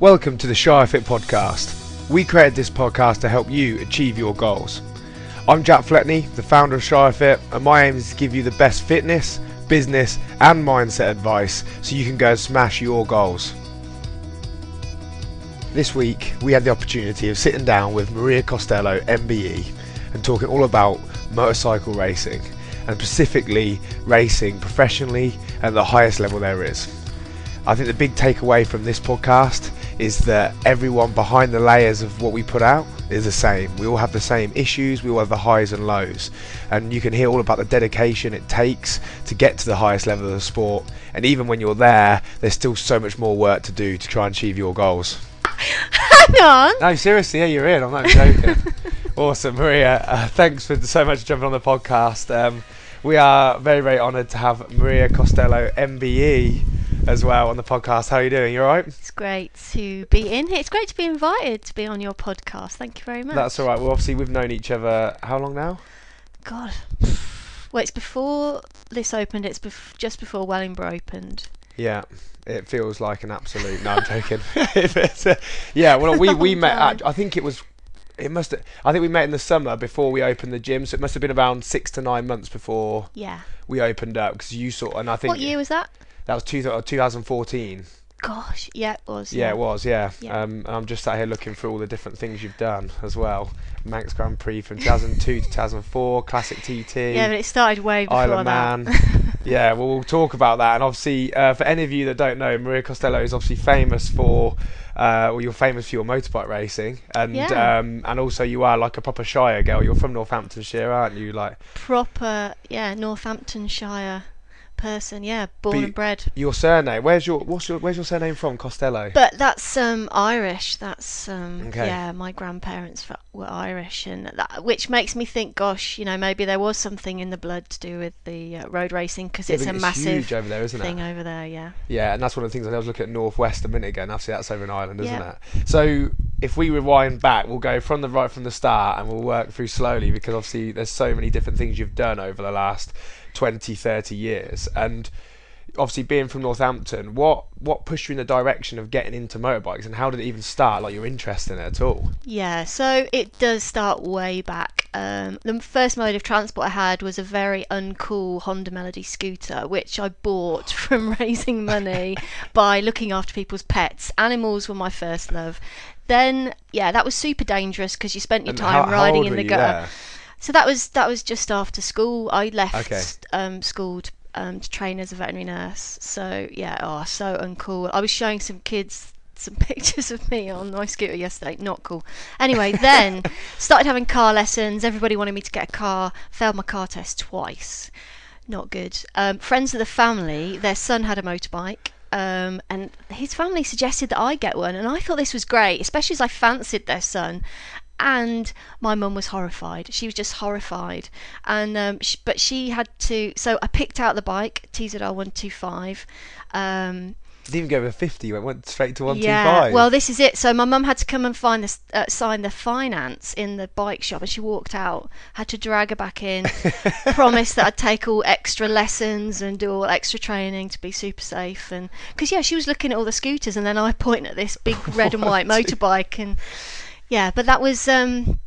Welcome to the Shire Fit podcast. We created this podcast to help you achieve your goals. I'm Jack Fletney, the founder of Shire Fit, and my aim is to give you the best fitness, business, and mindset advice so you can go and smash your goals. This week, we had the opportunity of sitting down with Maria Costello, MBE, and talking all about motorcycle racing, and specifically racing professionally at the highest level there is. I think the big takeaway from this podcast is that everyone behind the layers of what we put out is the same. We all have the same issues, we all have the highs and lows. And you can hear all about the dedication it takes to get to the highest level of the sport. And even when you're there, there's still so much more work to do to try and achieve your goals. Hang on. No, seriously, yeah, you're in. I'm not joking. awesome, Maria. Uh, thanks for so much for jumping on the podcast. Um, we are very, very honoured to have Maria Costello, MBE, as well on the podcast. How are you doing? You all right? It's great to be in here. It's great to be invited to be on your podcast. Thank you very much. That's all right. Well, obviously, we've known each other how long now? God. Well, it's before this opened. It's bef- just before Wellingborough opened. Yeah, it feels like an absolute. No, I'm joking. uh, yeah, well, we we met. At, I think it was. It must. I think we met in the summer before we opened the gym, so it must have been around six to nine months before Yeah. we opened up. Because you saw, and I think What year was that? That was two, 2014. Gosh. Yeah, it was. Yeah, it was. Yeah. Yeah. Um, and I'm just sat here looking through all the different things you've done as well. Manx Grand Prix from 2002 to 2004, Classic TT. Yeah, but it started way before Isle of that. Man. yeah, well, we'll talk about that. And obviously, uh, for any of you that don't know, Maria Costello is obviously famous for, uh, well, you're famous for your motorbike racing, and Yeah. um, and also you are like a proper Shire girl. You're from Northamptonshire, aren't you? Like Proper, yeah, Northamptonshire person. Yeah, born you- and bred. your surname. Where's your what's your where's your surname from? Costello. But that's um, Irish. That's um, Okay. yeah. My grandparents were Irish, and that, which makes me think, gosh, you know, maybe there was something in the blood to do with the uh, road racing because Yeah, it's a massive huge over there, isn't thing it? over there. Yeah. Yeah, and that's one of the things I was looking at Northwest a minute ago, and obviously that's over in Ireland, isn't Yeah. it? So if we rewind back, we'll go from the right from the start, and we'll work through slowly because obviously there's so many different things you've done over the last 20, 30 years, and obviously being from Northampton, what what pushed you in the direction of getting into motorbikes, and how did it even start? Like your interest in it at all? Yeah, so it does start way back. Um, the first mode of transport I had was a very uncool Honda Melody scooter, which I bought from raising money by looking after people's pets. Animals were my first love. Then, yeah, that was super dangerous because you spent your And time how, how riding in the gutter. there? So that was that was just after school. I left Okay. um, school to, um, to train as a veterinary nurse. So yeah, oh, so uncool. I was showing some kids some pictures of me on my scooter yesterday. Not cool. Anyway, then started having car lessons. Everybody wanted me to get a car. Failed my car test twice. Not good. Um, friends of the family, their son had a motorbike. Um, and his family suggested that I get one, and I thought this was great, especially as I fancied their son and my mum was horrified. She was just horrified, and um, sh- but she had to. So I picked out the bike TZR one two five. Um, Didn't even go over 50, went, went straight to 125. yeah, well, this is it. So my mum had to come and find this, uh, sign the finance in the bike shop, and she walked out. Had to drag her back in. promised that I'd take all extra lessons and do all extra training to be super safe. And because yeah, she was looking at all the scooters, and then I point at this big red and white motorbike, and yeah, but that was um,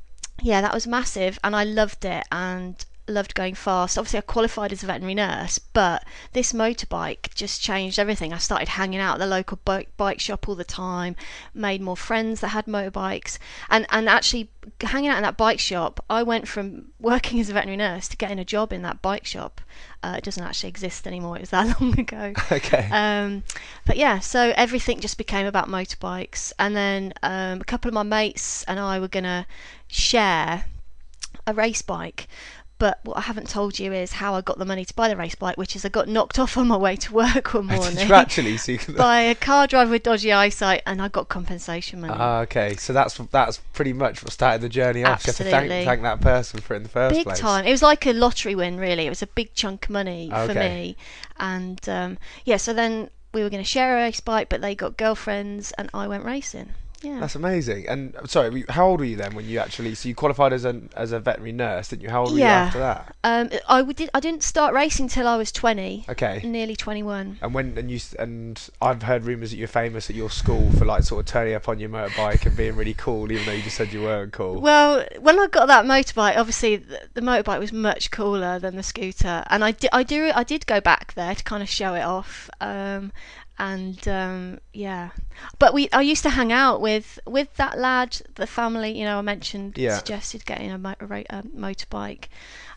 yeah, that was massive, and I loved it and loved going fast. Obviously, I qualified as a veterinary nurse, but this motorbike just changed everything. I started hanging out at the local bike, bike shop all the time, made more friends that had motorbikes, and and actually hanging out in that bike shop, I went from working as a veterinary nurse to getting a job in that bike shop. Uh, it doesn't actually exist anymore. It was that long ago. okay. Um, but yeah, so everything just became about motorbikes, and then um, a couple of my mates and I were gonna share a race bike. But what I haven't told you is how I got the money to buy the race bike, which is I got knocked off on my way to work one morning actually? You by a car driver with dodgy eyesight, and I got compensation money. Ah, okay. So that's that's pretty much what started the journey off. You have to thank, Absolutely. thank that person for it in the first big place. time. It was like a lottery win, really. It was a big chunk of money for Okay. me. And um, yeah, so then we were going to share a race bike, but they got girlfriends, and I went racing. Yeah. That's amazing. And uh, sorry, how old were you then when you actually? So you qualified as an as a veterinary nurse, didn't you? How old were you after that? Um, I did. I didn't start racing till I was 20, Okay. nearly 21. And when and you and I've heard rumours that you're famous at your school for like sort of turning up on your motorbike and being really cool, even though you just said you weren't cool. Well, when I got that motorbike, obviously the, the motorbike was much cooler than the scooter, and I did, I do, I did go back there to kind of show it off. Um, and um, yeah, but we, I used to hang out with with that lad, the family. You know, I mentioned Yeah. suggested getting a, mo- a, a motorbike.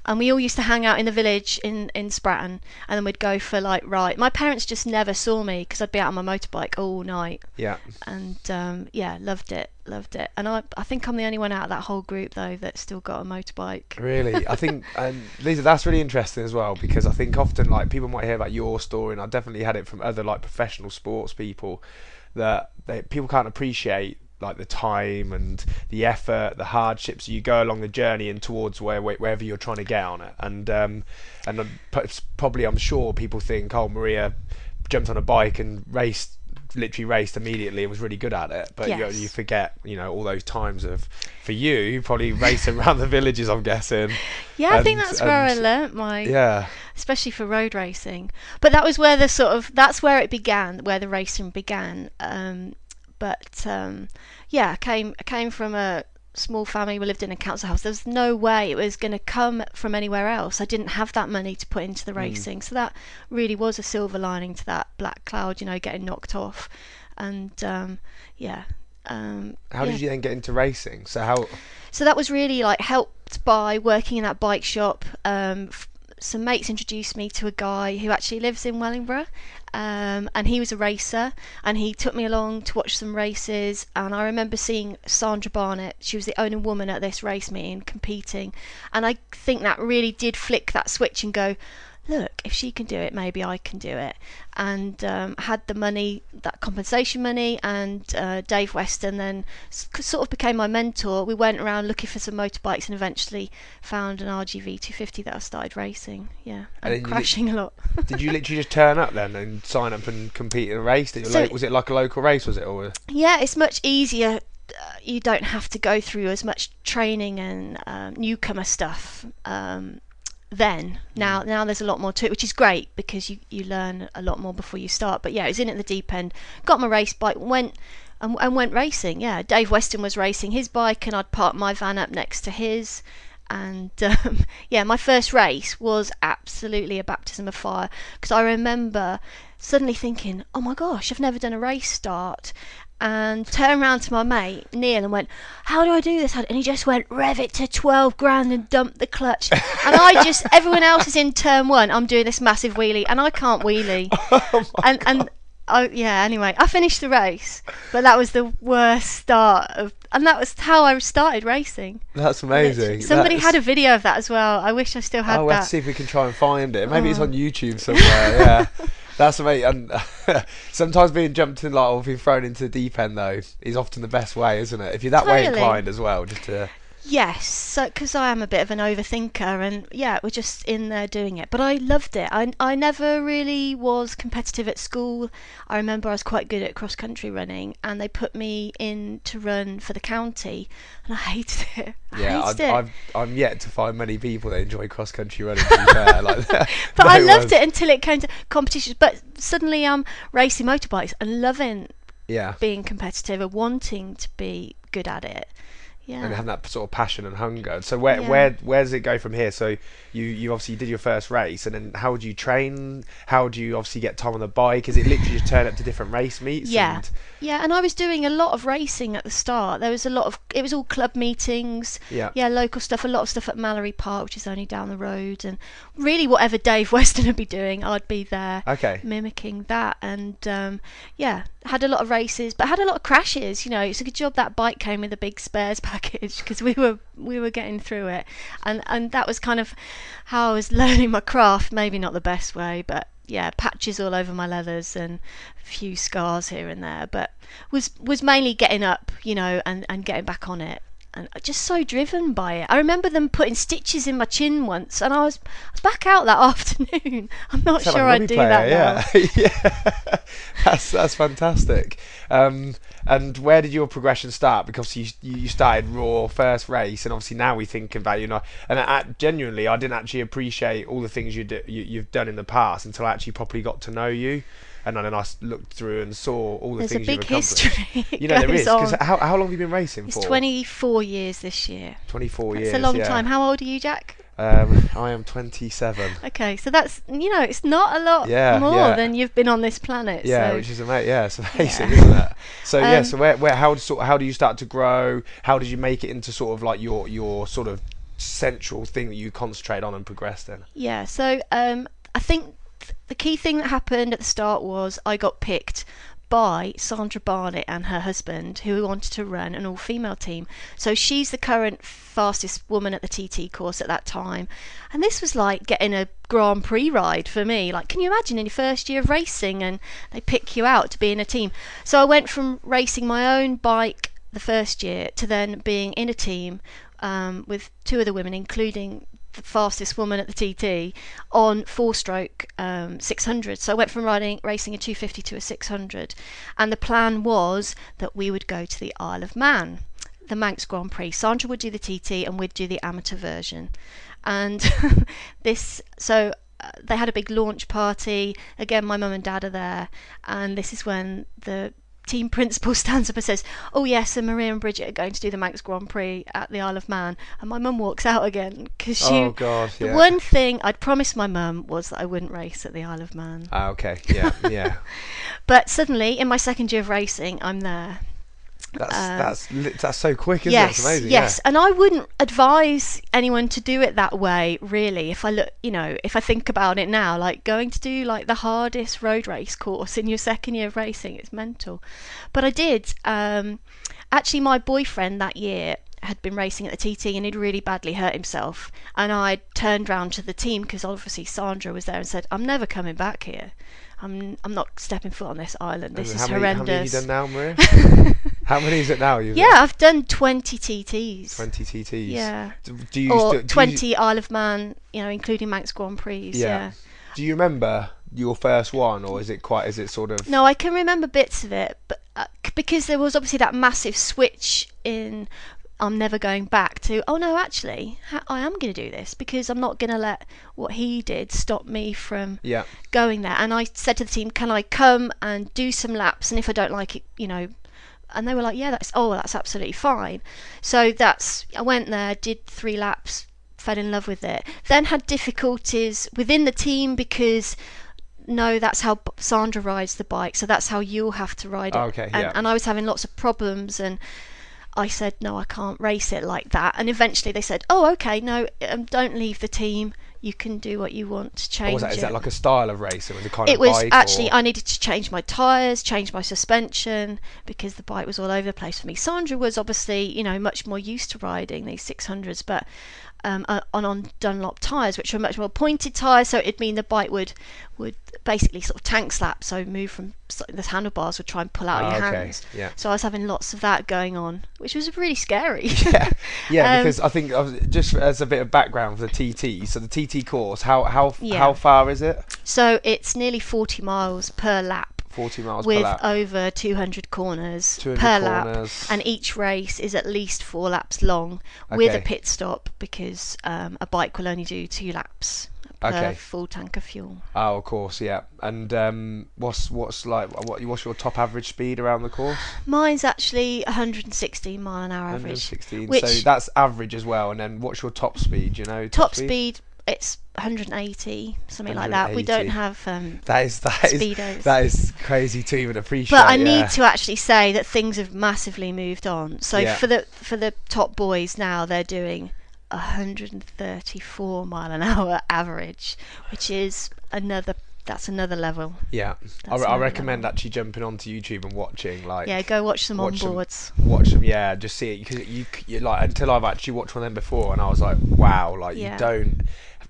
And we all used to hang out in the village in, in Spratton, and then we'd go for like ride. My parents just never saw me because I'd be out on my motorbike all night yeah. and um, yeah, loved it, loved it. And I, I think I'm the only one out of that whole group though that's still got a motorbike. Really, I think, and Lisa, that's really interesting as well because I think often like people might hear about your story, and I definitely had it from other like professional sports people that they, people can't appreciate like the time and the effort, the hardships you go along the journey and towards where wherever you're trying to get on it. And um, and um, probably I'm sure people think, oh, Maria jumped on a bike and raced literally raced immediately and was really good at it but you, Yes. you forget you know all those times of for you you probably racing around the villages i'm guessing Yeah, I think And- that's where I and- learnt my, yeah especially for road racing. But that was where the sort of that's where it began, where the racing began. Um, but um, yeah, I came I came from a small family. We lived in a council house. There was no way it was going to come from anywhere else. I didn't have that money to put into the racing, so that really was a silver lining to that black cloud. You know, getting knocked off, and um, yeah. Um, how yeah. did you then get into racing so how so that was really like helped by working in that bike shop. Um, some mates introduced me to a guy who actually lives in Wellingborough, um, and he was a racer, and he took me along to watch some races. And I remember seeing Sandra Barnett; she was the only woman at this race meeting competing, and I think that really did flick that switch and go. Look, if she can do it, maybe I can do it. And um, had the money, that compensation money, and uh, Dave Weston then sort of became my mentor. We went around looking for some motorbikes and eventually found an RGV 250 that I started racing. Yeah, And and, crashing a lot. did you literally just turn up then and sign up and compete in a race So- like, was it like a local race was it or yeah, it's much easier. Uh, you don't have to go through as much training and um, newcomer stuff. Um, then. Now now there's a lot more to it which is great because you, you learn a lot more before you start. But yeah it was in at the deep end. Got my race bike went and, and went racing yeah. Dave weston was racing his bike and i'd park my van up next to his. And um, yeah my first race was absolutely a baptism of fire because i remember suddenly thinking oh my gosh i've never done a race start and turned around to my mate Neil and went, "How do I do this?" And he just went, "Rev it to twelve grand and dump the clutch." and I just, everyone else is in turn one. I'm doing this massive wheelie, and I can't wheelie. Oh and and I, yeah. Anyway, I finished the race, but that was the worst start of, and that was how I started racing. that's amazing Somebody That's- had a video of that as well. I wish I still had Oh, we'll have to see if we can try and find it. Maybe it's Oh. on YouTube somewhere. Yeah, that's amazing. And sometimes being jumped in like or being thrown into the deep end though is often the best way, isn't it? If you're that way inclined as well, just to Yes, so because I am a bit of an overthinker, and yeah, we're just in there doing it. But I loved it. I I never really was competitive at school. I remember I was quite good at cross country running, and they put me in to run for the county, and I hated it. I yeah. hated I, it. I've I'm yet to find many people that enjoy cross country running. Fair, like, but I loved one's- it until it came to competitions. But suddenly I'm racing motorbikes and loving Yeah, being competitive and wanting to be good at it. Yeah. and having that sort of passion and hunger. So where Yeah. where where does it go from here? So you you obviously did your first race, and then how do you train? How do you obviously get time on the bike? Is it literally just turn up to different race meets? Yeah. and- Yeah, and I was doing a lot of racing at the start. There was a lot of it was all club meetings. Yeah. Yeah, local stuff, a lot of stuff at Mallory Park, which is only down the road, and really whatever Dave Weston would be doing, I'd be there Okay. mimicking that. And um, yeah, had a lot of races, but had a lot of crashes. You know, it's a good job that bike came with a big spares package because we were we were getting through it, and and that was kind of how I was learning my craft. Maybe not the best way, but yeah, patches all over my leathers and a few scars here and there, but was was mainly getting up, you know, and and getting back on it. And just so driven by it. I remember them putting stitches in my chin once, and I was I was back out that afternoon. I'm not Sound like sure a I'd do player, that now. yeah. yeah, that's that's fantastic. Um, and where did your progression start? Because you you started raw first race, and obviously now we think about you know. And I, genuinely, I didn't actually appreciate all the things you, do, you you've done in the past until I actually properly got to know you. And then I looked through and saw all the There's a things you've big accomplished. history. You know there is because how, how long have you been racing It's for? 24 years this year. 24 It's years. a long yeah. time. How old are you, Jack? Um, I am 27. Okay, so that's you know it's not a lot Yeah, more yeah. than you've been on this planet. Yeah, so which is amazing. Yeah, it's amazing, Yeah. isn't it? So yeah, Um, so where, where how sort how do you start to grow? How did you make it into sort of like your your sort of central thing that you concentrate on and progress in? Yeah, so um, I think th- the key thing that happened at the start was I got picked by Sandra Barnett and her husband, who wanted to run an all female team. So she's the current fastest woman at the TT course at that time. And this was like getting a Grand Prix ride for me. Like, can you imagine in your first year of racing and they pick you out to be in a team? So I went from racing my own bike the first year to then being in a team um, with two other women, including the fastest woman at the TT on four stroke um, 600. So I went from riding racing a 250 to a 600, and the plan was that we would go to the Isle of Man, the Manx Grand Prix. Sandra would do the TT, and we'd do the amateur version. And this, so uh, they had a big launch party. Again, my mum and dad are there, and this is when the team principal stands up and says, "Oh yes, and Maria and Bridget are going to do the Manx Grand Prix at the Isle of Man." And my mum walks out again because she. oh God, The one thing I'd promised my mum was that I wouldn't race at the Isle of Man. Ah, okay, yeah, yeah. But suddenly, in my second year of racing, I'm there. That's Um, that's that's so quick, isn't yes, it? Amazing. yes, and I wouldn't advise anyone to do it that way. Really, if I look, you know, if I think about it now, like going to do like the hardest road race course in your second year of racing, it's mental. But I did. Um, actually, my boyfriend that year had been racing at the TT and he'd really badly hurt himself. And I turned round to the team because obviously Sandra was there and said, "I'm never coming back here. I'm I'm not stepping foot on this island. And This how is many, horrendous." How many have you done now, Maria? how many is it now? You've yeah, I've done 20 TTs. 20 TTs. Yeah. Do, do you or do you- 20 Isle of Man, you know, including Manx Grand Prix. Yeah. Yeah. do you remember your first one, or is it quite? Is it sort of? No, I can remember bits of it, but uh, because there was obviously that massive switch in. I'm never going back to. Oh no, actually, I am going to do this because I'm not going to let what he did stop me from Yeah. going there. And I said to the team, "Can I come and do some laps? And if I don't like it, you know." And they were like, "Yeah, that's oh, that's absolutely fine." So that's I went there, did three laps, fell in love with it. Then had difficulties within the team because no, that's how Sandra rides the bike, so that's how you'll have to ride it. Okay, and, yeah. and I was having lots of problems and. I said no, I can't race it like that, and eventually they said, "Oh, okay, no, um, don't leave the team. You can do what you want to change Or was that, is it." that like a style of racing? Was it kind it of was bike actually or- I needed to change my tyres, change my suspension because the bike was all over the place for me. Sandra was obviously, you know, much more used to riding these 600s, but um, uh, on on Dunlop tyres, which are much more pointed tyres, so it'd mean the bike would would basically sort of tank slap, so move from so the handlebars would try and pull out Ah, your okay, hands. yeah. So I was having lots of that going on, which was really scary. yeah, yeah. Um, because I think I was- just as a bit of background for the TT. So the TT course, how how Yeah. how far is it? so it's nearly 40 miles per lap. Forty miles per with over 200 corners 200 per corners. lap, and each race is at least four laps long with a pit stop because um, a bike will only do two laps per Okay. full tank of fuel. Oh, of course, yeah. And um, what's what's like what what's your top average speed around the course? Mine's actually 116 mile an hour average. 116. which- so that's average as well. And then what's your top speed? You know, Top speed, it's 180, something like that. We don't have um, That is that is Speedos. that is crazy to even appreciate. but I yeah. need to actually say that things have massively moved on. So Yeah. for the for the top boys now, they're doing 134 mile an hour average, which is another that's another level. Yeah, I, That's I recommend level. actually jumping onto YouTube and watching like Yeah, go watch some watch them. watch them. Yeah, just see it because you, c- you like until I've actually watched one of them before, and I was like, wow, like Yeah. you don't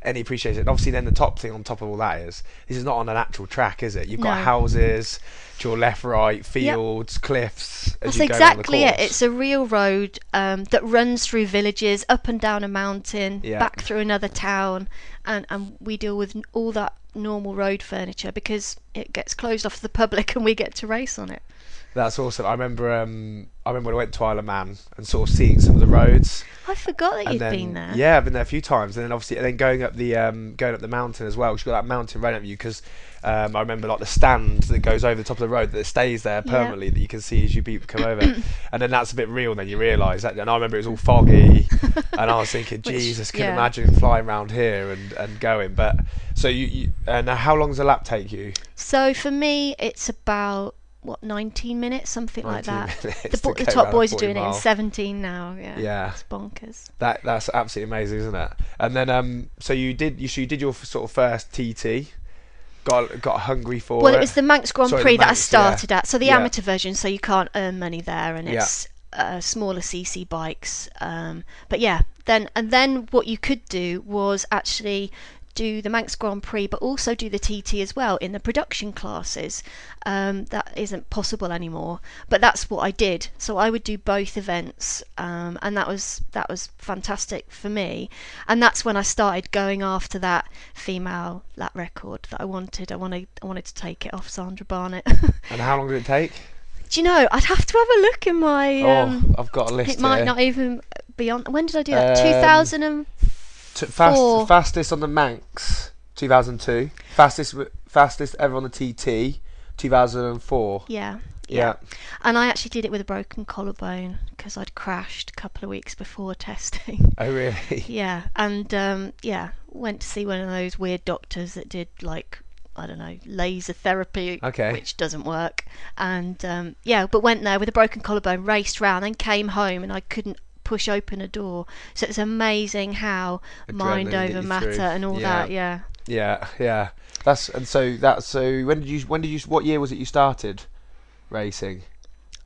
have any appreciation. And obviously, then the top thing on top of all that is this is not on an actual track, is it? You've got No. houses to your left, right, fields, cliffs. As That's you go around the exactly it. It's a real road um, that runs through villages, up and down a mountain, Yeah. back through another town, and, and we deal with all that normal road furniture because it gets closed off to the public and we get to race on it. That's awesome. I remember. Um, I remember when I went to Isle of Man and sort of seeing some of the roads. I forgot that and you'd then, been there. Yeah, I've been there a few times, and then obviously, and then going up the um, going up the mountain as well. You've got that mountain right at you because um, I remember like the stand that goes over the top of the road that stays there Yeah. permanently that you can see as you people come over, and then that's a bit real. And Then you realise that, and I remember it was all foggy, and I was thinking, Jesus, can yeah. imagine flying around here and, and going. But so you, you and how long does a lap take you? So for me, it's about what 19 minutes, something like that. The, to the top boys are 40 doing it in 17 now. Yeah, Yeah. it's bonkers. That that's absolutely amazing, isn't it? And then um, so you did you so you did your sort of first TT, got got hungry for it. Well, it. it was the Manx Grand Sorry, the Prix that I Manx, yeah. started at. So the Yeah. amateur version, so you can't earn money there, and Yeah. it's uh, smaller CC bikes. Um, but yeah, then and then what you could do was actually do the Manx Grand Prix, but also do the TT as well in the production classes. Um, that isn't possible anymore, but that's what I did. So I would do both events, um, and that was that was fantastic for me. And that's when I started going after that female lap record that I wanted. I wanted I wanted to take it off Sandra Barnett. and how long did it take? do you know? I'd have to have a look in my. Um, oh, I've got a list it might not even be on. When did I do that? Um, 2000 and T- fast, four. fastest on the Manx, 2002. Fastest fastest ever on the TT, 2004. yeah. Yeah. And I actually did it with a broken collarbone because I'd crashed a couple of weeks before testing. Oh really? yeah, and um, yeah, went to see one of those weird doctors that did like I don't know laser therapy, Okay. which doesn't work. And um, yeah, but went there with a broken collarbone, raced round, then came home, and I couldn't push open a door. So it's amazing how mind Adrenaline get over matter through. and all Yeah. that. Yeah. Yeah, yeah. That's and so that's so. When did you? When did you? What year was it you started racing?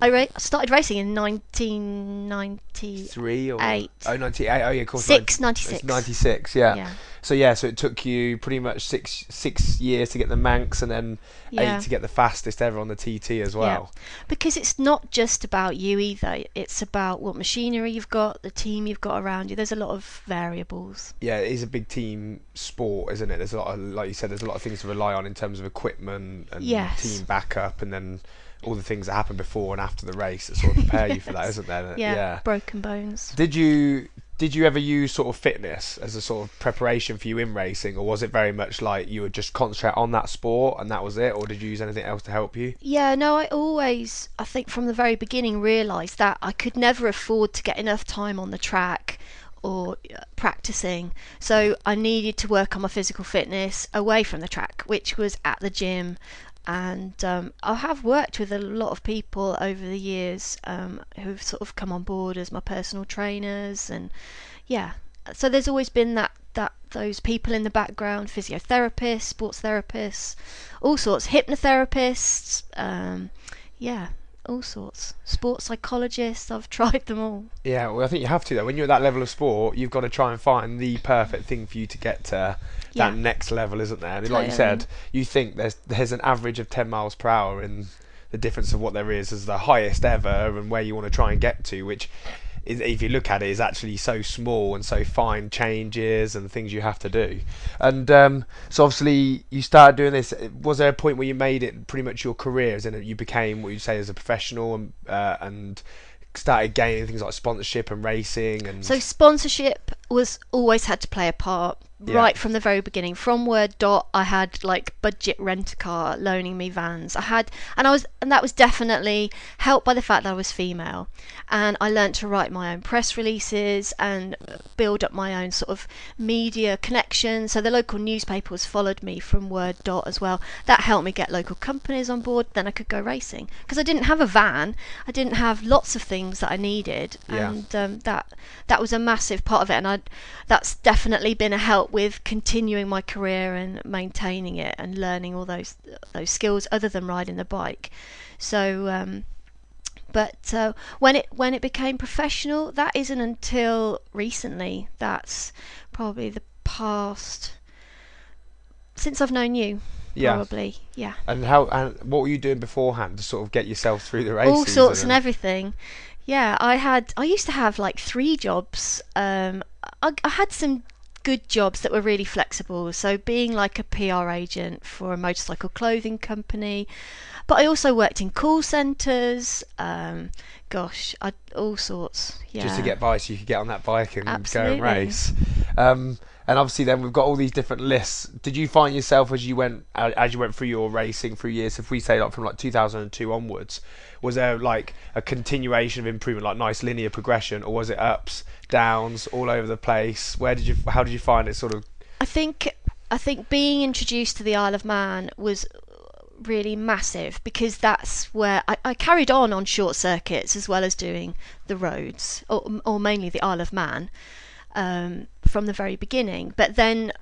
I ra- started racing in 1996. Three or Eight. Oh, 98. Oh yeah, of course. Six, 96. 96. Yeah. Yeah. So yeah, so it took you pretty much six six years to get the Manx, and then Yeah. eight to get the fastest ever on the TT as well. because it's not just about you either. It's about what machinery you've got, the team you've got around you. There's a lot of variables. Yeah, it is a big team sport, isn't it? There's a lot of, like you said, there's a lot of things to rely on in terms of equipment and Yes. team backup, and then all the things that happen before and after the race that sort of prepare you for that, isn't there? Yeah, broken bones. Did you did you ever use sort of fitness as a sort of preparation for you in racing, or was it very much like you would just concentrate on that sport and that was it, or did you use anything else to help you? Yeah, no, I always, I think from the very beginning, realised that I could never afford to get enough time on the track or uh, practicing. So I needed to work on my physical fitness away from the track, which was at the gym. And um, I have worked with a lot of people over the years um, who've sort of come on board as my personal trainers, and yeah. So there's always been that that those people in the background, physiotherapists, sports therapists, all sorts, hypnotherapists, um, yeah, all sorts. Sports psychologists, I've tried them all. Yeah, well, I think you have to though. When you're at that level of sport, you've got to try and find the perfect thing for you to get to Yeah. that next level, isn't there? And like you said, you think there's there's an average of 10 miles per hour in the difference of what there is as the highest ever and where you want to try and get to, which is, if you look at it, is actually so small and so fine changes and things you have to do. And um, so obviously you started doing this. Was there a point where you made it pretty much your career, as in you became what you say as a professional and uh, and started gaining things like sponsorship and racing and So sponsorship was always had to play a part Yeah. right from the very beginning. From Word Dot, I had like budget rent a car loaning me vans. I had, and I was, and that was definitely helped by the fact that I was female, and I learnt to write my own press releases and build up my own sort of media connections. So the local newspapers followed me from Word Dot as well. That helped me get local companies on board. Then I could go racing because I didn't have a van. I didn't have lots of things that I needed, Yeah. and um, that that was a massive part of it. And I, that's definitely been a help with continuing my career and maintaining it and learning all those those skills other than riding the bike. So. Um, but uh, when it when it became professional, that isn't until recently. That's probably the past since I've known you. Yeah. Probably, yeah. And how and what were you doing beforehand to sort of get yourself through the race? All sorts and everything. Yeah, I had. I used to have like three jobs. Um, I, I had some good jobs that were really flexible. So being like a PR agent for a motorcycle clothing company, but I also worked in call centres. Um, gosh, I, all sorts. Yeah. just to get by so you could get on that bike and Absolutely. go and race. Um, and obviously, then we've got all these different lists. Did you find yourself as you went as you went through your racing through years? If we say like from like 2002 onwards, was there like a continuation of improvement, like nice linear progression, or was it ups, downs, all over the place? Where did you? How did you find it? Sort of. I think I think being introduced to the Isle of Man was really massive because that's where I, I carried on on short circuits as well as doing the roads or, or mainly the Isle of Man um, from the very beginning. But then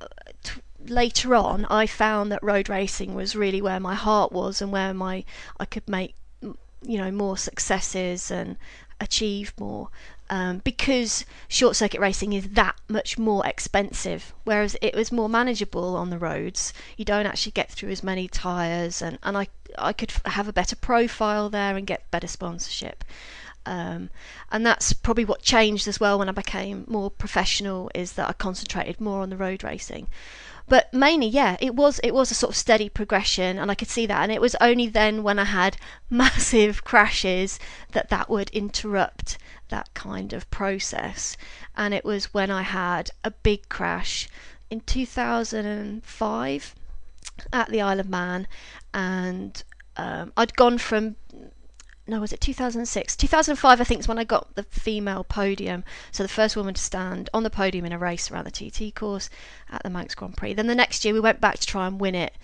t- later on, I found that road racing was really where my heart was and where my I could make you know more successes and achieve more um, because short circuit racing is that much more expensive, whereas it was more manageable on the roads. You don't actually get through as many tyres, and, and I I could have a better profile there and get better sponsorship. Um, and that's probably what changed as well when I became more professional is that I concentrated more on the road racing but mainly yeah it was it was a sort of steady progression and i could see that and it was only then when i had massive crashes that that would interrupt that kind of process and it was when i had a big crash in 2005 at the isle of man and um, i'd gone from no, was it 2006? 2005, I think, is when I got the female podium. So the first woman to stand on the podium in a race around the TT course at the Manx Grand Prix. Then the next year, we went back to try and win it.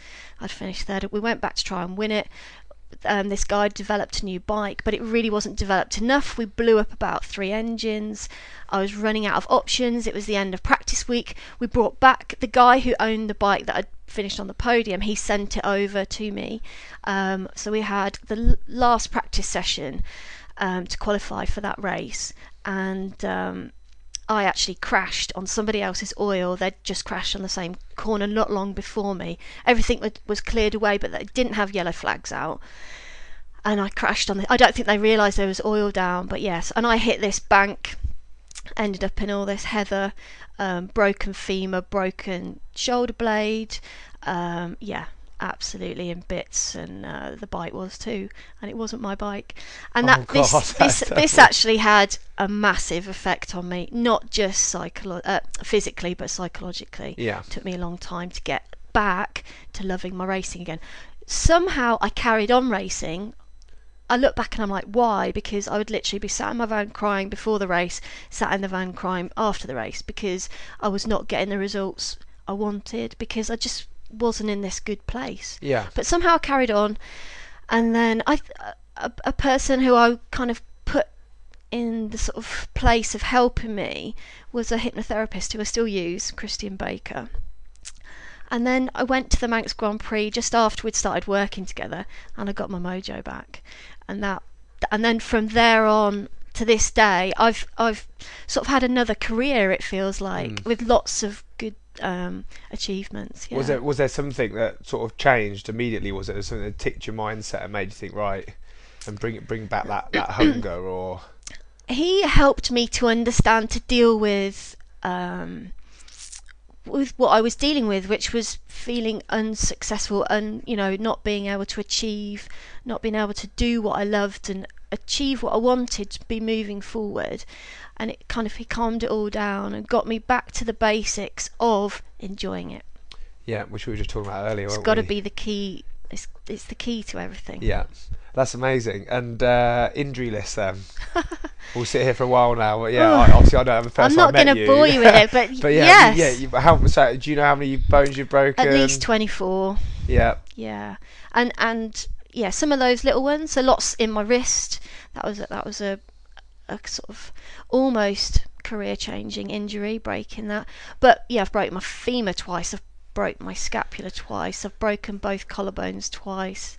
I'd finished third. We went back to try and win it. Um, this guy developed a new bike, but it really wasn't developed enough. We blew up about three engines. I was running out of options. It was the end of practice week. We brought back the guy who owned the bike that I'd finished on the podium. He sent it over to me. Um, so we had the last practice session um, to qualify for that race, and um, I actually crashed on somebody else's oil. They'd just crashed on the same corner not long before me. Everything was, cleared away, but they didn't have yellow flags out. And I crashed on the. I don't think they realised there was oil down, but yes. And I hit this bank, ended up in all this heather, um, broken femur, broken shoulder blade. Um, yeah, absolutely in bits, and uh, the bike was too. And it wasn't my bike. And Oh, that this God, this this terrible. actually had a massive effect on me, not just psycholo- uh, physically, but psychologically. Yeah. it took me a long time to get back to loving my racing again. Somehow I carried on racing. I look back and I'm like, why? Because I would literally be sat in my van crying before the race, sat in the van crying after the race because I was not getting the results I wanted because I just wasn't in this good place. Yeah. But somehow I carried on, and then I, a, a person who I kind of put in the sort of place of helping me was a hypnotherapist who I still use, Christian Baker. And then I went to the Manx Grand Prix just after we'd started working together, and I got my mojo back. And that, and then from there on to this day, I've I've sort of had another career. It feels like Mm. with lots of good um, achievements. Yeah. Was there was there something that sort of changed immediately? Was it something that ticked your mindset and made you think right and bring bring back that, that hunger or he helped me to understand to deal with um, with what I was dealing with, which was feeling unsuccessful and you know not being able to achieve, not being able to do what I loved and achieve what I wanted to be moving forward. And it kind of he calmed it all down and got me back to the basics of enjoying it. yeah, which we were just talking about earlier. It's got to be the key. It's, it's the key to everything. Yeah, that's amazing. And uh, injury list then. we'll sit here for a while now, but yeah, I, obviously I don't have a first I'm not going going to bore you with it, but, but yeah, yes, yeah. You, how so, do you know how many bones you've broken? at least 24. Yeah, Yeah, and and yeah, some of those little ones. So lots in my wrist. That was a, that was a a sort of almost career changing injury, breaking that. But yeah, I've broken my femur twice. I've broke my scapula twice. I've broken both collarbones twice.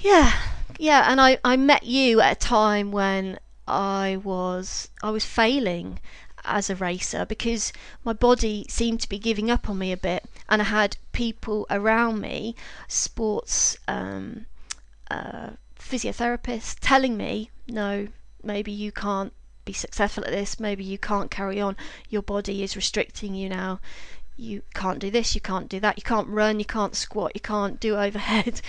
Yeah, yeah, and I I met you at a time when I was I was failing as a racer because my body seemed to be giving up on me a bit, and I had people around me, sports um, uh, physiotherapists, telling me, no, maybe you can't be successful at this, maybe you can't carry on, your body is restricting you now. You can't do this, you can't do that, you can't run, you can't squat, you can't do overhead.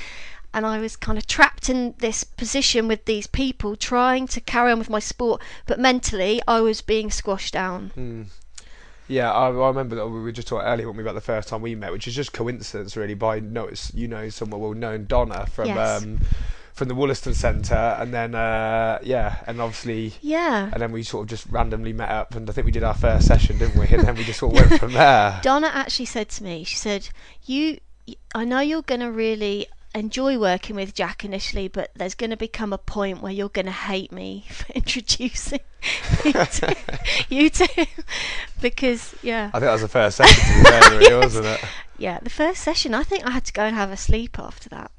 And I was kind of trapped in this position with these people trying to carry on with my sport, but mentally I was being squashed down. Mm. Yeah, I, I, remember that we were just talking earlier when we about the first time we met, which is just coincidence really. By notice, you know, someone well known Donna from Yes. um, from the Wollaston Centre, and then uh, yeah, and obviously Yeah. and then we sort of just randomly met up, and I think we did our first session, didn't we? And then we just sort of went from there. Donna actually said to me, she said, "You, I know you're going to really enjoy working with Jack initially, but there's going to become a point where you're going to hate me for introducing you to, him because yeah, I think that was the first session really, Yes. wasn't it? yeah, the first session. I think I had to go and have a sleep after that.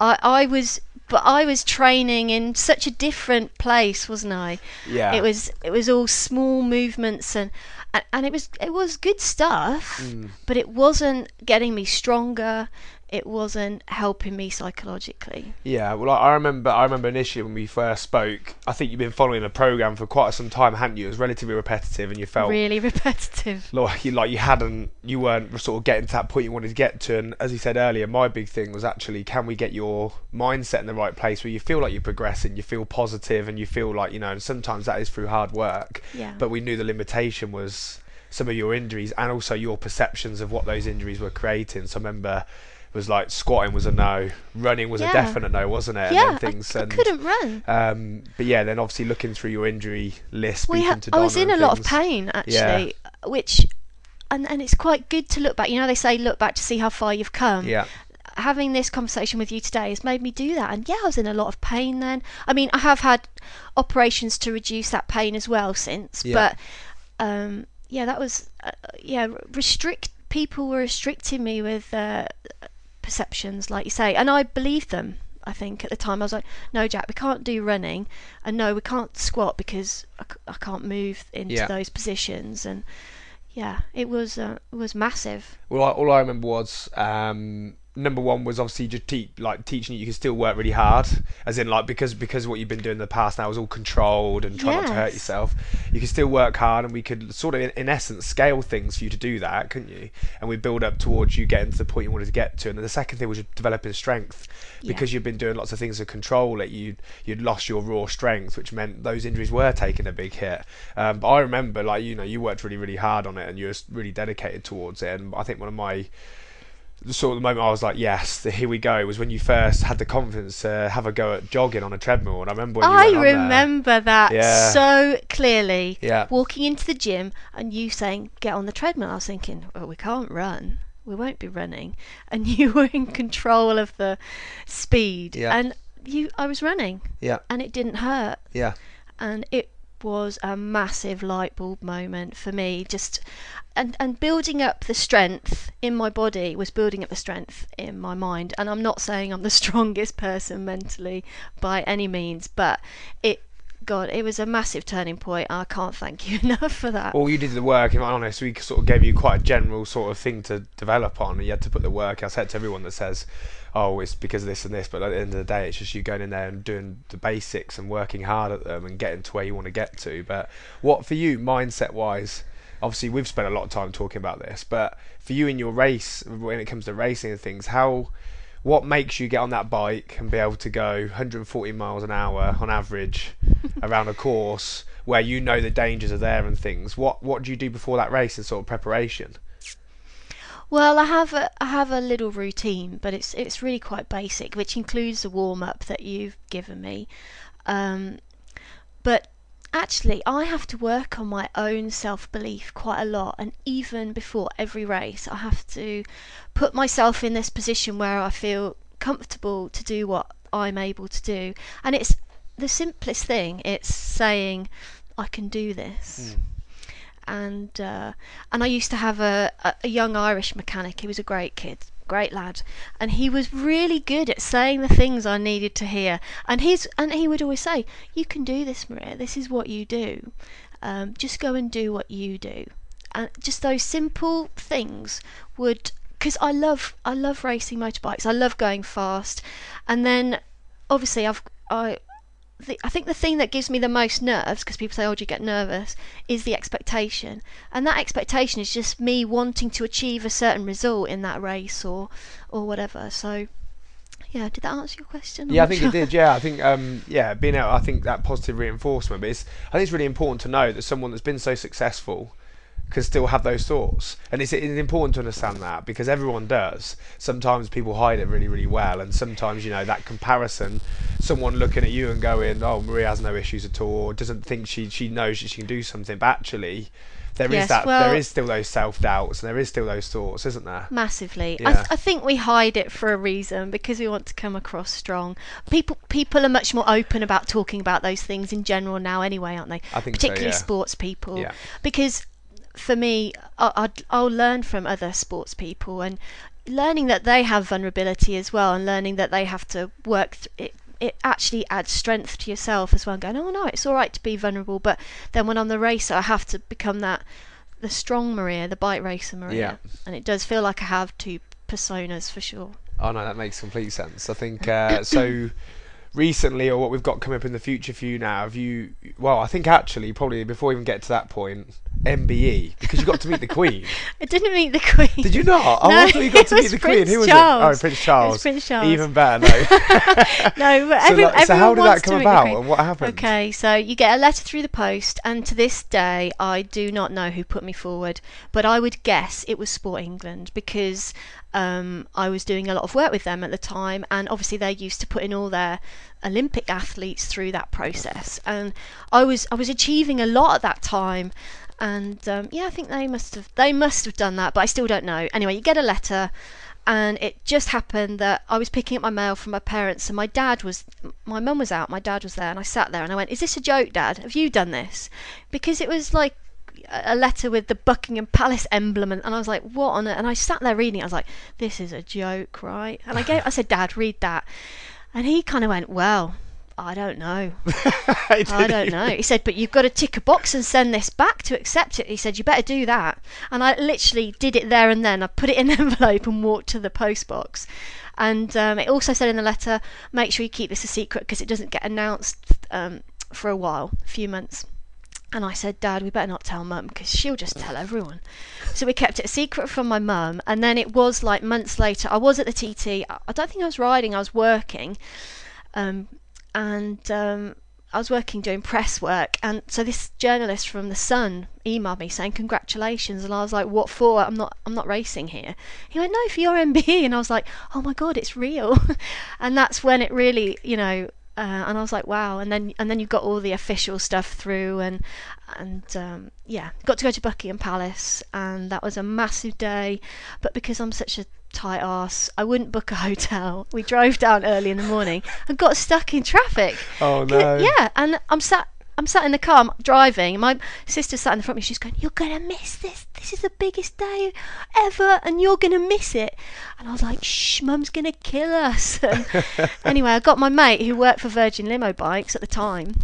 I I was." But I was training in such a different place, wasn't I? Yeah. It was it was all small movements and and, and it was it was good stuff, Mm. but it wasn't getting me stronger. It wasn't helping me psychologically. Yeah, well, I remember. I remember initially when we first spoke. I think you've been following the program for quite some time, hadn't you? It was relatively repetitive, and you felt Really repetitive. like you like you hadn't, you weren't sort of getting to that point you wanted to get to. And as you said earlier, my big thing was actually, can we get your mindset in the right place where you feel like you're progressing, you feel positive, and you feel like you know. And sometimes that is through hard work. Yeah. But we knew the limitation was some of your injuries and also your perceptions of what those injuries were creating. So I remember. Was like squatting was a no, running was a definite no, wasn't it? yeah, and then things I, I couldn't run. um, but yeah, then obviously looking through your injury list, We ha- I was in a and lot of pain actually, which and and it's quite good to look back. You know, they say look back to see how far you've come. Yeah, having this conversation with you today has made me do that. And yeah, I was in a lot of pain then. I mean, I have had operations to reduce that pain as well since, Yeah. but um, yeah, that was uh, yeah restrict. People were restricting me with uh, perceptions, like you say, and I believed them. I think at the time I was like, no, Jack, we can't do running, and no, we can't squat because I, c- I can't move into Yeah. those positions, and yeah, it was uh, it was massive. Well, I, all I remember was um, number one was obviously just te- like teaching you you can still work really hard, as in like because because what you've been doing in the past now is all controlled and try not to hurt yourself. You can still work hard, and we could sort of in, in essence scale things for you to do that, couldn't you? And we build up towards you getting to the point you wanted to get to. And then the second thing was just developing strength. Yeah. because you've been doing lots of things to control it, you you'd lost your raw strength, which meant those injuries were taking a big hit. Um, but I remember, like you know, you worked really really hard on it, and you were really dedicated towards it. And I think one of my sort of the moment I was like, yes, here we go, was when you first had the confidence to have a go at jogging on a treadmill. And I remember I went on there. remember that Yeah. so clearly. Yeah. Walking into the gym and you saying, get on the treadmill. I was thinking, well, we can't run. We won't be running. And you were in control of the speed. Yeah. And you, I was running Yeah, and it didn't hurt. yeah, And it was a massive light bulb moment for me. Just and and building up the strength in my body was building up the strength in my mind. And I'm not saying I'm the strongest person mentally by any means, but it God, it was a massive turning point. I can't thank you enough for that. Well, you did the work. If I'm honest, we sort of gave you quite a general sort of thing to develop on, you had to put the work. I said to everyone that says, "Oh, it's because of this and this," but at the end of the day, it's just you going in there and doing the basics and working hard at them and getting to where you want to get to. But what for you, mindset wise? Obviously, we've spent a lot of time talking about this, but for you in your race, when it comes to racing and things, how what makes you get on that bike and be able to go 140 miles an hour on average around a course where you know the dangers are there and things? What what do you do before that race in sort of preparation? Well, I have a I have a little routine, but it's it's really quite basic, which includes the warm up that you've given me. Um, but actually, I have to work on my own self belief quite a lot, and even before every race, I have to put myself in this position where I feel comfortable to do what I'm able to do, and it's the simplest thing. It's saying, "I can do this." and uh, and I used to have a, a, a young Irish mechanic. He was a great kid, great lad, and he was really good at saying the things I needed to hear. And he's and he would always say, "You can do this, Maria. This is what you do. Um, just go and do what you do." And just those simple things would because I love I love racing motorbikes. I love going fast, and then obviously I've I the, I think the thing that gives me the most nerves, because people say, "Oh, do you get nervous?" is the expectation, and that expectation is just me wanting to achieve a certain result in that race or or whatever. So, yeah, did that answer your question? I'm Yeah, I think sure. it did. Yeah, I think um, yeah, being out, I think that positive reinforcement. But it's, I think it's really important to know that someone that's been so successful can still have those thoughts, and it's, it's important to understand that because everyone does. Sometimes people hide it really, really well, and sometimes you know that comparison, someone looking at you and going, "Oh, Maria has no issues at all," or doesn't think she she knows that she can do something, but actually. There is Yes, that. well- there is still those self doubts, and there is still those thoughts, isn't there? Massively. I, th- I think we hide it for a reason because we want to come across strong. People people are much more open about talking about those things in general now, anyway, aren't they? I think so, Particularly yeah. sports people. Yeah. Because for me, I, I'd, I'll learn from other sports people and learning that they have vulnerability as well, and learning that they have to work. Th- it, it actually adds strength to yourself as well. Going, oh no, it's all right to be vulnerable, but then when I'm the racer, I have to become that the strong Maria, the bike racer Maria, Yeah. and it does feel like I have two personas for sure. Oh no, that makes complete sense. I think uh, so. Recently, or what we've got coming up in the future for you now, have you? Well, I think actually, probably before we even get to that point, MBE because you got to meet the Queen. I didn't meet the Queen. Did you not? Oh, No, I thought you got to meet the Queen. Prince Who was Charles. it? Oh, Prince Charles. Prince Charles. Even better. No. no, but so, every, like, so how did that come to meet the about, and what happened? Okay, so you get a letter through the post, and to this day, I do not know who put me forward, but I would guess it was Sport England because um, I was doing a lot of work with them at the time, and obviously they're used to putting all their Olympic athletes through that process, and I was I was achieving a lot at that time. And um, yeah, I think they must have they must have done that, but I still don't know. Anyway, you get a letter, and it just happened that I was picking up my mail from my parents, and my dad was, my mum was out, my dad was there, and I sat there and I went, "Is this a joke, Dad? Have you done this?" Because it was like a letter with the Buckingham Palace emblem, and, and I was like, "What on it?" And I sat there reading. it, I was like, "This is a joke, right?" And I gave, I said, "Dad, read that," and he kind of went, "Well." I don't know. I don't know. He said, but you've got to tick a box and send this back to accept it. He said, you better do that. And I literally did it there and then. I put it in an envelope and walked to the post box. And um, it also said in the letter, make sure you keep this a secret because it doesn't get announced um, for a while, a few months. And I said, Dad, we better not tell Mum because she'll just tell everyone. So we kept it a secret from my mum. And then it was like months later. I was at the TT. I don't think I was riding. I was working. Um, and um, I was working doing press work, and so this journalist from the Sun emailed me saying congratulations, and I was like, "What for? I'm not, I'm not racing here." He went, "No, for your MBE," and I was like, "Oh my god, it's real!" and that's when it really, you know, uh, and I was like, "Wow!" And then, and then you got all the official stuff through, and and um, yeah, got to go to Buckingham Palace, and that was a massive day. But because I'm such a tight ass, I wouldn't book a hotel. We drove down early in the morning and got stuck in traffic. Oh no. Yeah, and I'm sat. I'm sat in the car, I'm driving. and My sister sat in the front of me. She's going, "You're gonna miss this. This is the biggest day ever, and you're gonna miss it." And I was like, "Shh, Mum's gonna kill us." Anyway, I got my mate who worked for Virgin Limo Bikes at the time.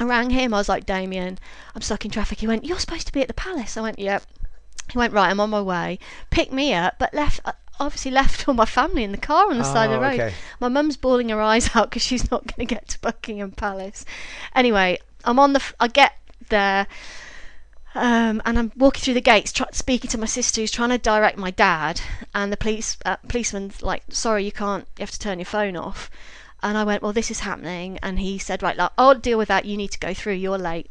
I rang him. I was like, "Damien, I'm stuck in traffic." He went, "You're supposed to be at the palace." I went, "Yep." He went, "Right, I'm on my way." Picked me up, but left. uh, Obviously, left all my family in the car on the side of the Oh, road. okay. My mum's bawling her eyes out because she's not going to get to Buckingham Palace. Anyway, I'm on the. F- I get there, um, and I'm walking through the gates, try- speaking to my sister who's trying to direct my dad, and the police uh, policeman's like, "Sorry, you can't. You have to turn your phone off." And I went, "Well, this is happening," and he said, "Right, like, I'll deal with that. You need to go through. You're late."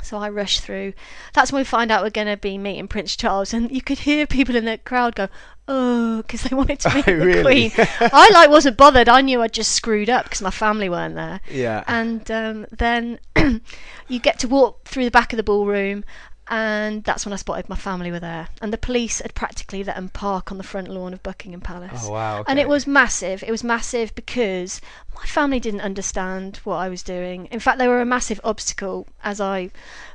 So I rushed through. That's when we find out we're going to be meeting Prince Charles, and you could hear people in the crowd go, "Oh," because they wanted to meet Oh, the really? Queen. I like wasn't bothered. I knew I'd just screwed up because my family weren't there. Yeah. And um, then you get to walk through the back of the ballroom, and that's when I spotted my family were there, and the police had practically let them park on the front lawn of Buckingham Palace. Oh wow. And it was massive. It was massive because my family didn't understand what I was doing. In fact, they were a massive obstacle as I,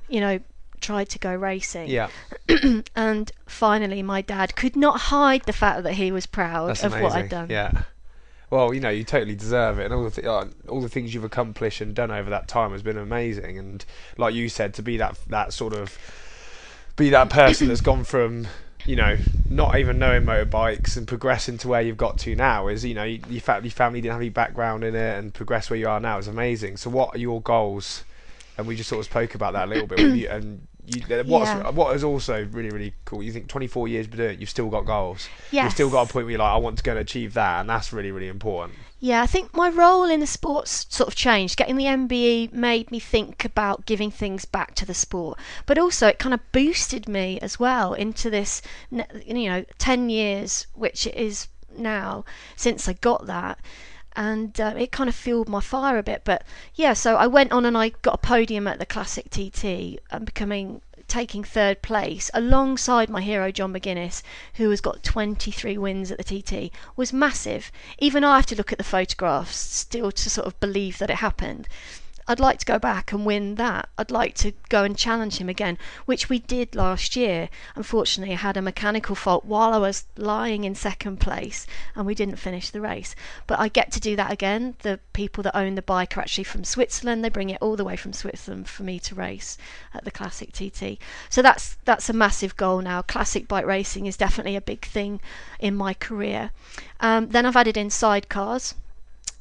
you know, tried to go racing. Yeah. and finally, my dad could not hide the fact that he was proud That's of amazing. what I'd done. Yeah. Well, you know, you totally deserve it, and all the th- all the things you've accomplished and done over that time has been amazing. And like you said, to be that that sort of be that person that's gone from you know not even knowing motorbikes and progressing to where you've got to now is you know you, your, fa- your family didn't have any background in it and progress where you are now is amazing. So what are your goals? And we just sort of spoke about that a little bit with you and. You, what's, Yeah. What is also really really cool? You think 24 years doing it, you've still got goals Yes. you've still got a point where you're like, I want to go and achieve that, and that's really, really important. Yeah, I think my role in the sports sort of changed. Getting the MBE made me think about giving things back to the sport, but also it kind of boosted me as well into this, you know, 10 years, which it is now since I got that. And uh, it kind of fueled my fire a bit. But yeah, so I went on and I got a podium at the Classic TT and becoming taking third place alongside my hero John McGuinness, who has got 23 wins at the TT, was massive. Even I have to look at the photographs still to sort of believe that it happened. I'd like to go back and win that. I'd like to go and challenge him again, which we did last year. Unfortunately, I had a mechanical fault while I was lying in second place and we didn't finish the race. But I get to do that again. The people that own the bike are actually from Switzerland. They bring it all the way from Switzerland for me to race at the Classic TT. So that's that's a massive goal now. Classic bike racing is definitely a big thing in my career. Um, then I've added in sidecars.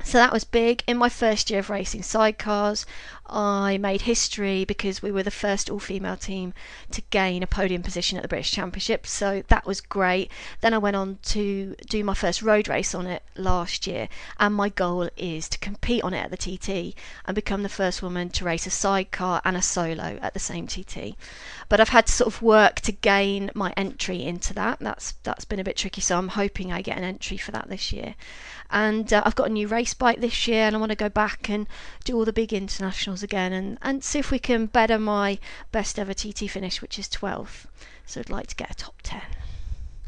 So that was big. In my first year of racing sidecars, I made history because we were the first all female team to gain a podium position at the British Championship. So that was great. Then I went on to do my first road race on it last year. And my goal is to compete on it at the TT and become the first woman to race a sidecar and a solo at the same TT. But I've had to sort of work to gain my entry into that. That's that's been a bit tricky. So I'm hoping I get an entry for that this year and uh, I've got a new race bike this year, and I want to go back and do all the big internationals again, and and see if we can better my best ever TT finish, which is 12th. So I'd like to get a top 10.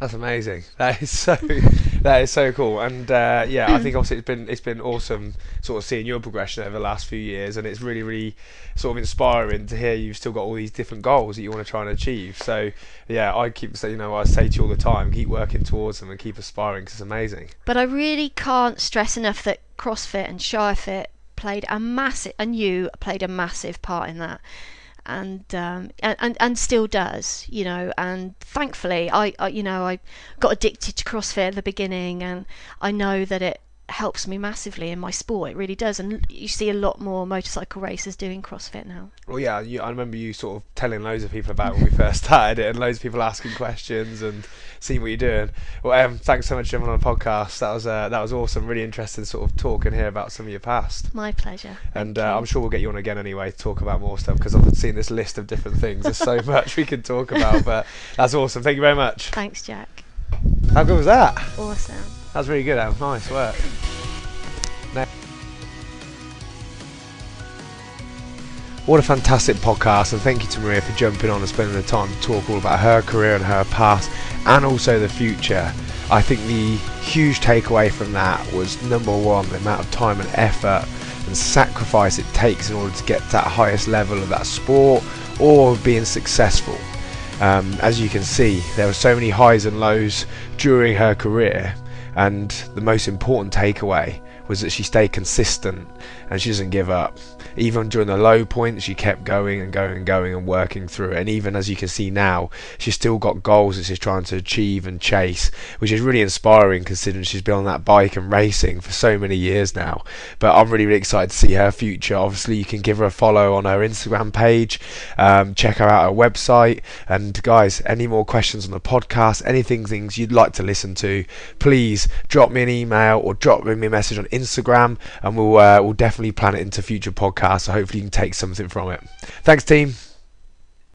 That's amazing. That is so. that is so cool. And uh, yeah, I think obviously it's been it's been awesome, sort of seeing your progression over the last few years, and it's really really sort of inspiring to hear you've still got all these different goals that you want to try and achieve. So yeah, I keep saying, you know, I say to you all the time, keep working towards them and keep aspiring because it's amazing. But I really can't stress enough that CrossFit and ShireFit played a massive, and you played a massive part in that. And, um, and and still does, you know. And thankfully, I, I you know I got addicted to CrossFit at the beginning, and I know that it helps me massively in my sport. It really does, and you see a lot more motorcycle racers doing CrossFit now. Well, yeah, you, I remember you sort of telling loads of people about it when we first started it, and loads of people asking questions and seeing what you're doing. Well, um, thanks so much for jumping on the podcast. That was uh, that was awesome. Really interesting sort of talk and hear about some of your past. My pleasure. And uh. I'm sure we'll get you on again anyway to talk about more stuff because I've seen this list of different things. There's so much we could talk about, but that's awesome. Thank you very much. Thanks, Jack. How good was that? Awesome. That was really good, Em. Nice work. Ne- What a fantastic podcast, and thank you to Maria for jumping on and spending the time to talk all about her career and her past and also the future. I think the huge takeaway from that was number one, the amount of time and effort and sacrifice it takes in order to get to that highest level of that sport or of being successful. Um, as you can see, there were so many highs and lows during her career, and the most important takeaway was that she stayed consistent and she doesn't give up. Even during the low points, she kept going and going and going and working through it. And even as you can see now, she's still got goals that she's trying to achieve and chase, which is really inspiring considering she's been on that bike and racing for so many years now. But I'm really, really excited to see her future. Obviously, you can give her a follow on her Instagram page, um, check her out her website. And guys, any more questions on the podcast, anything things you'd like to listen to, please drop me an email or drop me a message on Instagram, and we'll uh, we'll definitely plan it into future podcasts. So hopefully you can take something from it. Thanks, team.